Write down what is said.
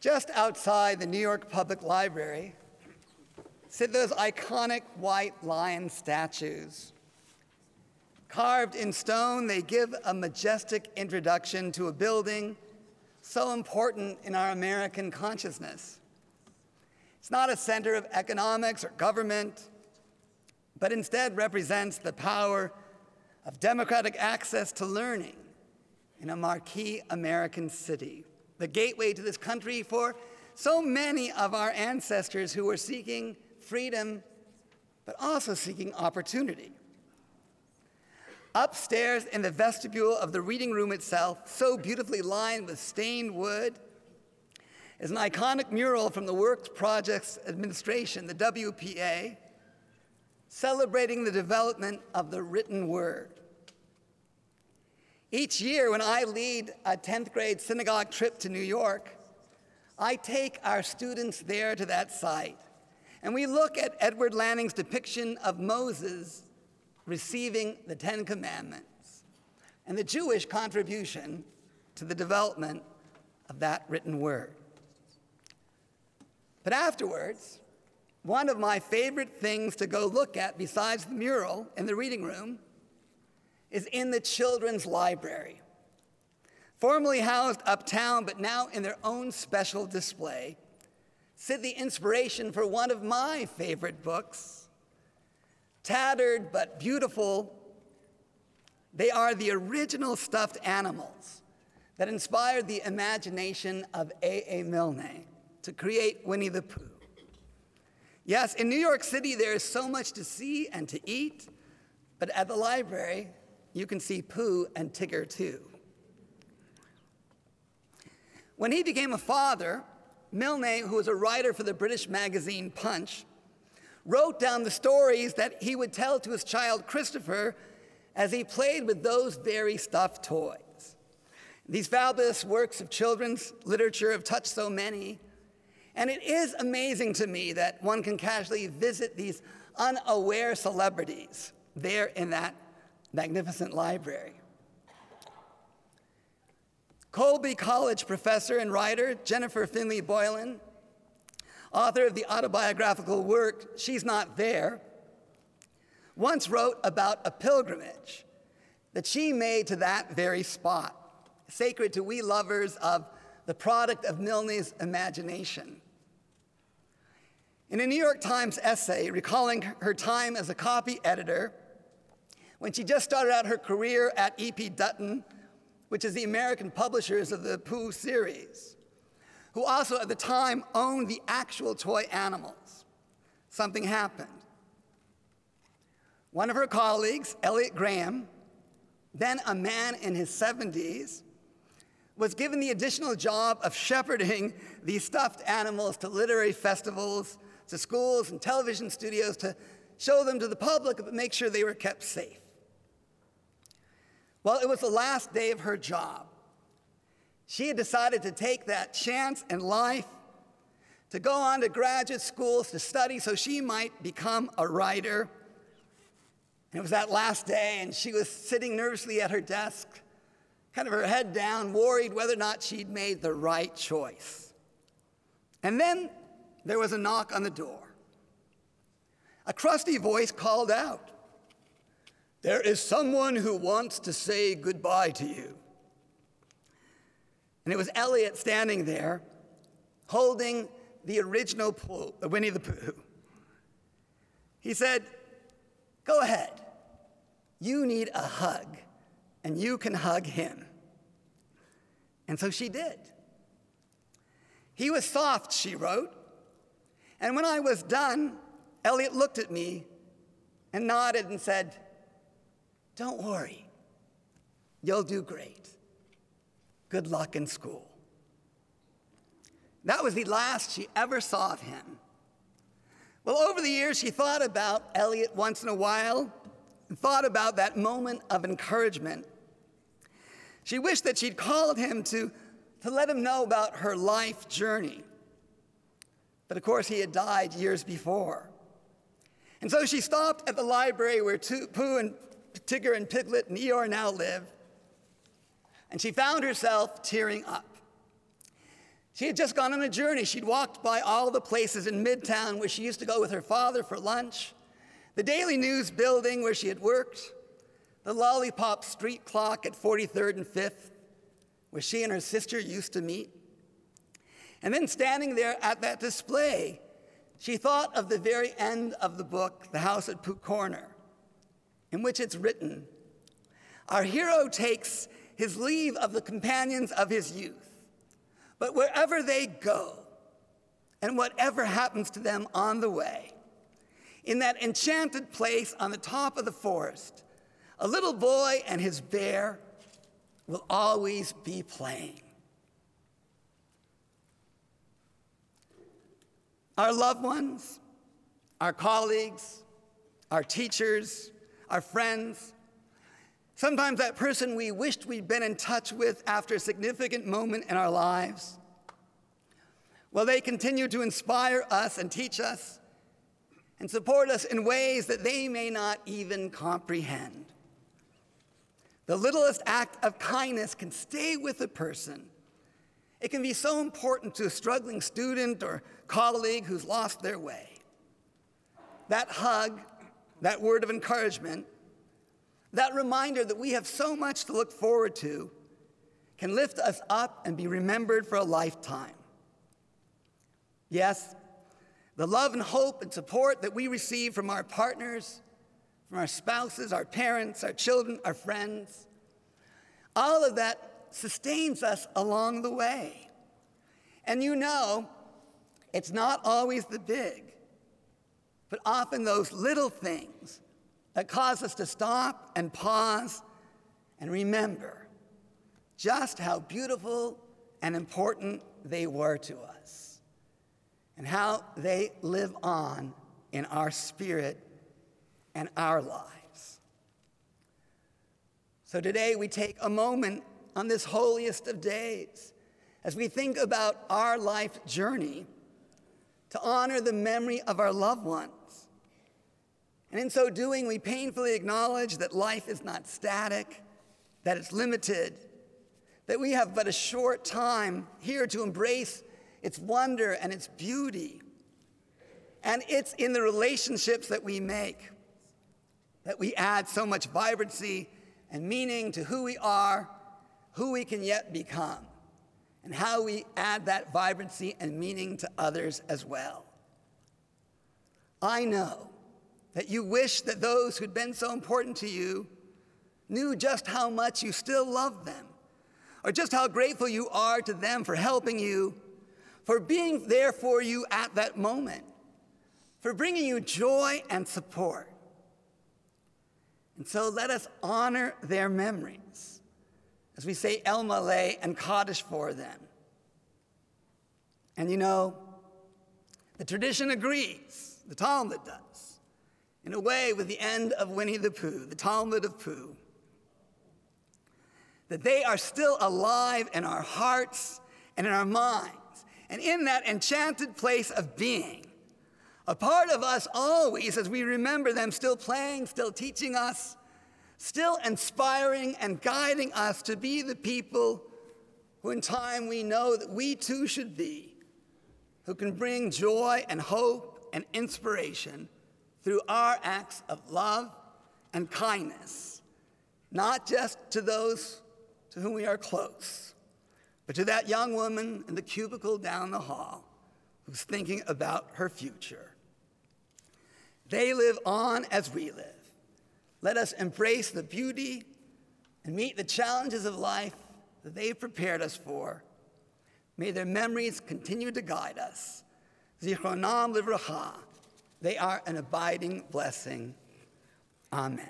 Just outside the New York Public Library sit those iconic white lion statues. Carved in stone, they give a majestic introduction to a building so important in our American consciousness. It's not a center of economics or government, but instead represents the power of democratic access to learning in a marquee American city, the gateway to this country for so many of our ancestors who were seeking freedom, but also seeking opportunity. Upstairs in the vestibule of the reading room itself, so beautifully lined with stained wood, is an iconic mural from the Works Projects Administration, the WPA, celebrating the development of the written word. Each year, when I lead a 10th grade synagogue trip to New York, I take our students there to that site, and we look at Edward Laning's depiction of Moses receiving the Ten Commandments and the Jewish contribution to the development of that written word. But afterwards, one of my favorite things to go look at besides the mural in the reading room is in the children's library. Formerly housed uptown, but now in their own special display, sit the inspiration for one of my favorite books. Tattered but beautiful, they are the original stuffed animals that inspired the imagination of A.A. Milne to create Winnie the Pooh. Yes, in New York City, there is so much to see and to eat, but at the library, you can see Pooh and Tigger too. When he became a father, Milne, who was a writer for the British magazine Punch, wrote down the stories that he would tell to his child Christopher as he played with those very stuffed toys. These fabulous works of children's literature have touched so many. And it is amazing to me that one can casually visit these unaware celebrities there in that magnificent library. Colby College professor and writer Jennifer Finney Boylan, author of the autobiographical work She's Not There, once wrote about a pilgrimage that she made to that very spot, sacred to we lovers of the product of Milne's imagination. In a New York Times essay recalling her time as a copy editor, when she just started out her career at E.P. Dutton, which is the American publishers of the Pooh series, who also at the time owned the actual toy animals, something happened. One of her colleagues, Elliot Graham, then a man in his 70s, was given the additional job of shepherding these stuffed animals to literary festivals, to schools and television studios to show them to the public, but make sure they were kept safe. Well, it was the last day of her job. She had decided to take that chance in life to go on to graduate schools to study so she might become a writer. And it was that last day, and she was sitting nervously at her desk, kind of her head down, worried whether or not she'd made the right choice. And then there was a knock on the door. A crusty voice called out, there is someone who wants to say goodbye to you. And it was Elliot standing there holding the original Pooh, uh, Winnie the Pooh. He said, Go ahead. You need a hug, and you can hug him. And so she did. He was soft, she wrote. And when I was done, Elliot looked at me and nodded and said, don't worry. You'll do great. Good luck in school. That was the last she ever saw of him. Well, over the years, she thought about Elliot once in a while and thought about that moment of encouragement. She wished that she'd called him to, to let him know about her life journey. But of course, he had died years before. And so she stopped at the library where Pooh and Tigger and Piglet and Eeyore now live. And she found herself tearing up. She had just gone on a journey. She'd walked by all the places in Midtown where she used to go with her father for lunch, the Daily News building where she had worked, the Lollipop Street clock at 43rd and 5th, where she and her sister used to meet. And then standing there at that display, she thought of the very end of the book, The House at Pooh Corner, in which it's written Our hero takes his leave of the companions of his youth, but wherever they go, and whatever happens to them on the way, in that enchanted place on the top of the forest, a little boy and his bear will always be playing. Our loved ones, our colleagues, our teachers, our friends, sometimes that person we wished we'd been in touch with after a significant moment in our lives. Well, they continue to inspire us and teach us and support us in ways that they may not even comprehend. The littlest act of kindness can stay with a person it can be so important to a struggling student or colleague who's lost their way. That hug, that word of encouragement, that reminder that we have so much to look forward to can lift us up and be remembered for a lifetime. Yes, the love and hope and support that we receive from our partners, from our spouses, our parents, our children, our friends, all of that sustains us along the way. And you know, it's not always the big, but often those little things that cause us to stop and pause and remember just how beautiful and important they were to us and how they live on in our spirit and our lives. So today we take a moment on this holiest of days, as we think about our life journey, to honor the memory of our loved ones. And in so doing, we painfully acknowledge that life is not static, that it's limited, that we have but a short time here to embrace its wonder and its beauty. And it's in the relationships that we make that we add so much vibrancy and meaning to who we are who we can yet become, and how we add that vibrancy and meaning to others as well. I know that you wish that those who'd been so important to you knew just how much you still love them, or just how grateful you are to them for helping you, for being there for you at that moment, for bringing you joy and support. And so let us honor their memories as we say El Malei and Kaddish for them. And you know, the tradition agrees, the Talmud does, in a way with the end of Winnie the Pooh, the Talmud of Pooh, that they are still alive in our hearts and in our minds, and in that enchanted place of being. A part of us always, as we remember them, still playing, still teaching us, still inspiring and guiding us to be the people who, in time, we know that we too should be, who can bring joy and hope and inspiration through our acts of love and kindness, not just to those to whom we are close, but to that young woman in the cubicle down the hall who's thinking about her future. They live on as we live. Let us embrace the beauty and meet the challenges of life that they've prepared us for. May their memories continue to guide us. Zichronam livracha. They are an abiding blessing. Amen.